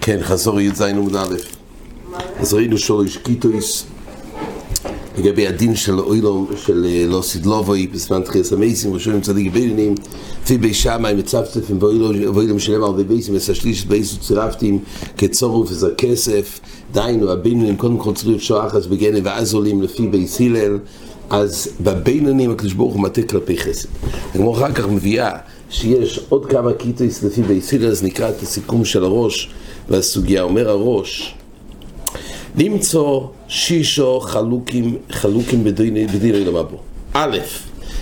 כן, חזור י"ז עמוד א', אז ראינו שלוש קיטויס. לגבי הדין של אוילום, של לא סדלובוי, בזמן תחילת המייסים, ראשונים צדיק בינונים, לפי בי שמאי מצפצפים ואוילום שלם על בייסים, וסשליש בייסו צירפתים כצורוף וזה כסף, דיינו, הבינונים קודם כל צריכים שוע אחת בגנה ואז עולים לפי בייס הלל, אז בבינונים הקדוש ברוך הוא מטה כלפי חסד. הגמור אחר כך מביאה שיש עוד כמה קיטויס לפי בייס הלל, אז נקרא את הסיכום של הראש והסוגיה, אומר הראש למצוא שישו חלוקים, חלוקים בדין עולם הבא. א',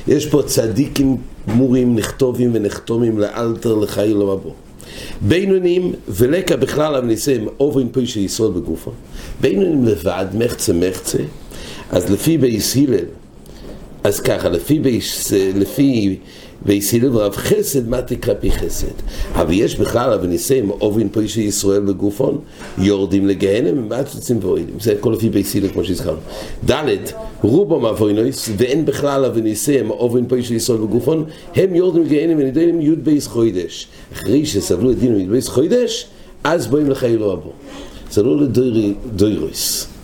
יש פה צדיקים גמורים, נכתובים ונחתומים לאלתר לחיי עולם הבא. בינונים ולקה בכלל נסיים עוברים פה של ישראל בגופו. בינונים לבד, מחצה מחצה, אז לפי בייס הלל, אז ככה, לפי בייס, לפי ויסילל ורב חסד, מה תכלפי חסד? אבל יש בכלל, אבל ניסים, אובין פה של ישראל בגופון, יורדים לגהנם, ומה צוצים ואוידים. זה כל לפי ביסילל, כמו שהזכרנו. ד', רובו מאבוינויס, ואין בכלל, אבל ניסים, אובין פה של ישראל בגופון, הם יורדים לגהנם ונידונים י' בייס חוידש. אחרי שסבלו את דינו י' בייס חוידש, אז באים לחיי לא אבו. זה לא לדוירויס.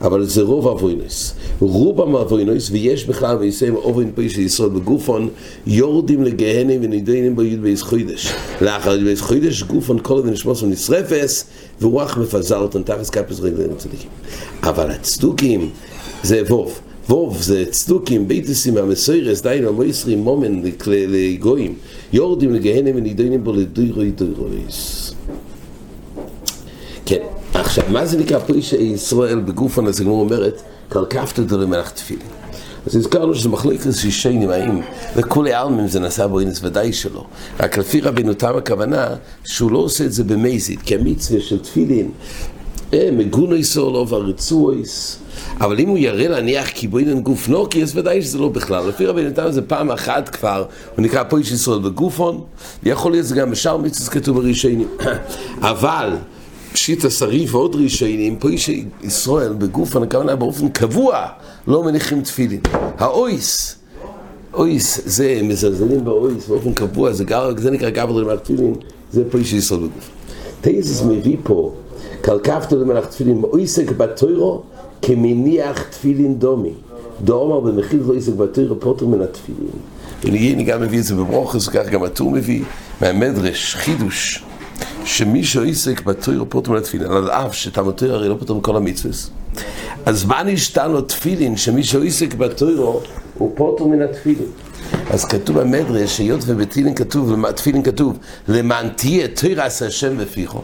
אבל זה רוב אבוינוס. רובם אבוינוס, ויש בכלל ויסיים אובן פי של ישראל בגופון, יורדים לגהנם ונידיינים ביוד בייס חוידש. לאחר יוד בייס חוידש, גופון כל אבן נשמוס ונשרפס, ורוח מפזר אותן תחס כפס רגליהם צדיקים. אבל הצדוקים זה ווב. ווב זה צדוקים, ביתסים מהמסוירס, דיינו המויסרים מומן לגויים, יורדים לגהנם ונידיינים בו לדוירוי דוירויס. כן. עכשיו, מה זה נקרא פרי ישראל בגופן, אז הגמור אומרת, קרקפת דו למלך תפילין. אז הזכרנו שזה מחלקת שישיינים, האם לכולי עלמם זה נעשה בו אינס ודאי שלא. רק לפי רבינו תם הכוונה שהוא לא עושה את זה במזיד, כי המצווה של תפילין, מגונו יסור לו והרצויס, אבל אם הוא יראה להניח קיבוינן גוף נוקי, אז ודאי שזה לא בכלל. לפי רבי נתן זה פעם אחת כבר, הוא נקרא פה איש ישראל בגופון, ויכול להיות זה גם בשאר מצווה כתוב בראשונים. אבל פשיט השריף ועוד רישיינים, פה איש ישראל בגוף הכוונה באופן קבוע לא מניחים תפילין. האויס, אויס, זה מזלזלים באויס באופן קבוע, זה, גר, זה נקרא גבר למלך תפילין, זה פה איש ישראל בגוף. תייזס מביא פה, קלקפתו למלך תפילין, אויסק בתוירו כמניח תפילין דומי. דומר במחיל לא עסק בתוירו פוטר מן התפילין. אני גם מביא את זה בברוכס, וכך גם הטור מביא, מהמדרש, חידוש. שמי שעסק בתויר פוטר מן התפילין, על אף שתמותיר הרי לא פוטר מכל המצווס. אז מה נשתן לו תפילין שמי שעסק בתויר הוא פוטר מן התפילין? אז כתוב במדרש, היות ובתפילין כתוב, תפילין כתוב, למען תהיה תירס השם בפיכו.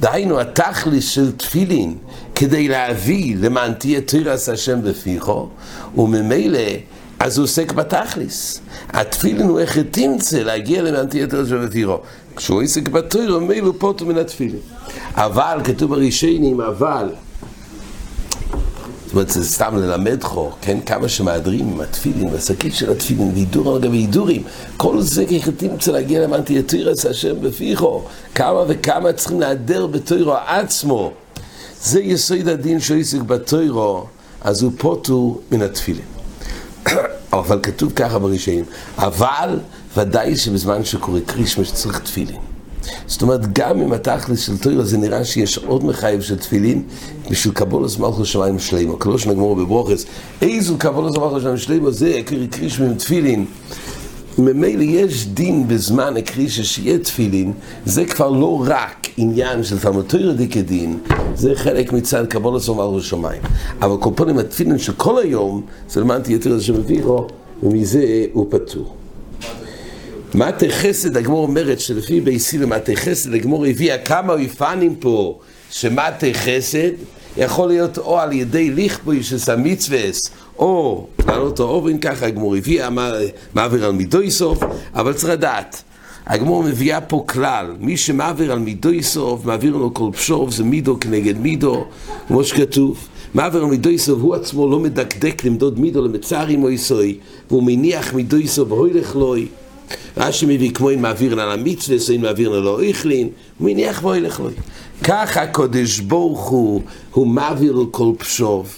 דהיינו, התכליס של תפילין, כדי להביא למען תהיה תירס השם בפיכו, וממילא אז הוא עוסק בתכליס. התפילין הוא איך תמצא להגיע למען תהיה תירס השם בפיכו. כשהוא עסק בתוירו, מילא פוטו מן התפילין. אבל, כתוב בראשונים, אבל, זאת אומרת, זה סתם ללמד חור, כן, כמה שמהדרים עם התפילין, והשקית של התפילין, והידור על גבי הידורים, כל זה ככה תמצא להגיע למען תהיה תירס השם בפיכו, כמה וכמה צריכים להדר בתוירו עצמו. זה יסוד הדין שהוא עסק בתוירו, אז הוא פוטו מן התפילין. אבל כתוב ככה בראשונים, אבל ודאי שבזמן שקורה קרישמה שצריך תפילין. זאת אומרת, גם אם התכלס של תוירה זה נראה שיש עוד מחייב של תפילין, בשביל קבולוס מלכו שמיים שלימו. כמו שנגמור בברוכס, איזו קבולוס מלכו שמיים שלימו, זה קרישמה עם תפילין. ממילא יש דין בזמן הקרישה שיהיה תפילין, זה כבר לא רק עניין של תלמוד תוירה דקדין, זה חלק מצד קבולוס ומלכו שמיים. אבל כל פעם התפילין של כל היום, זה למען תהיה תוירה שמביאו, ומזה הוא פטור. מטה חסד, הגמור אומרת שלפי בייסילה מטה חסד, הגמור הביאה כמה אויפנים פה שמטה חסד יכול להיות או על ידי ליכבוי של סמיצווס או לעלות האובן, ככה הגמור הביאה מעביר על מידוי סוף, אבל צריך לדעת הגמור מביאה פה כלל, מי שמעביר על מידוי סוף, מעביר לו כל פשוב, זה מידו כנגד מידו, כמו שכתוב. מעביר מידוי סוף, הוא עצמו לא מדקדק למדוד מידו למצערי מויסוי, והוא מניח מידוי סוף והוילך לוי. רש"י מביא כמו אין מעבירן על המצווה, אין מעבירן לא איכלין, הוא מניח בו ילך לו. כך הקודש ברוך הוא, הוא מעביר על כל פשוב.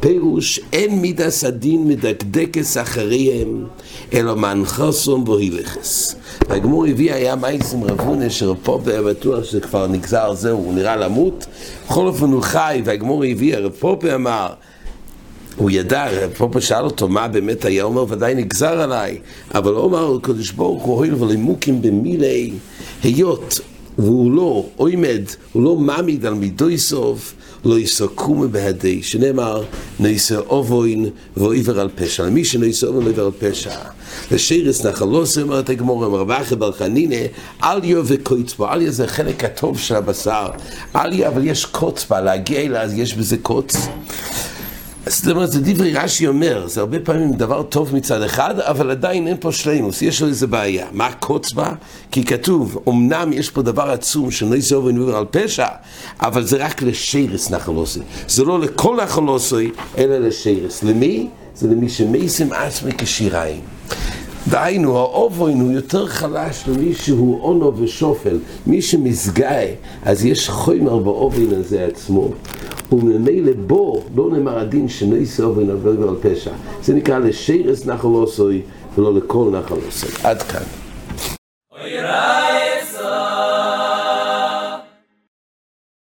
פירוש אין מידס הדין מדקדקס אחריהם אלא מנחסום והילכס והגמור הביא היה מייס עם רבונה שרפו היה בטוח שזה כבר נגזר זהו הוא נראה למות. בכל אופן הוא חי והגמור הביא הרפו אמר הוא ידע, פופו שאל אותו מה באמת היה, אומר ודאי נגזר עליי, אבל אומר הקדוש ברוך הוא הואיל ולמוקים במילי היות והוא לא עומד, הוא לא מעמיד על מידוי סוף, לא יסקום בהדי, שנאמר נעשה אובוין ואיבר על פשע, למי שנעשה אובוין ואיבר על פשע. לשירס נחלוס, אומרת הגמור, אמר רבחי בר חנינא, אליה וקוץ אליה זה החלק הטוב של הבשר, אליה אבל יש קוץ בה, להגיע אליה אז יש בזה קוץ. זאת אומרת, זה דברי רש"י אומר, זה הרבה פעמים דבר טוב מצד אחד, אבל עדיין אין פה שלימוס, יש לו איזה בעיה. מה הקוץ בה? כי כתוב, אמנם יש פה דבר עצום שלא יסעור ונעבר על פשע, אבל זה רק לשרס נחלוסי. זה לא לכל נחלוסי, אלא לשרס. למי? זה למי שמייסים עצמי כשיריים. דהיינו, האובוין הוא יותר חלש למי שהוא אונו ושופל. מי שמסגאה, אז יש חומר באובוין הזה עצמו. וממילא בו לא נאמר הדין יסעור ונעבר על פשע. זה נקרא לשרס נחל אוסוי ולא לכל נחל אוסוי. עד כאן.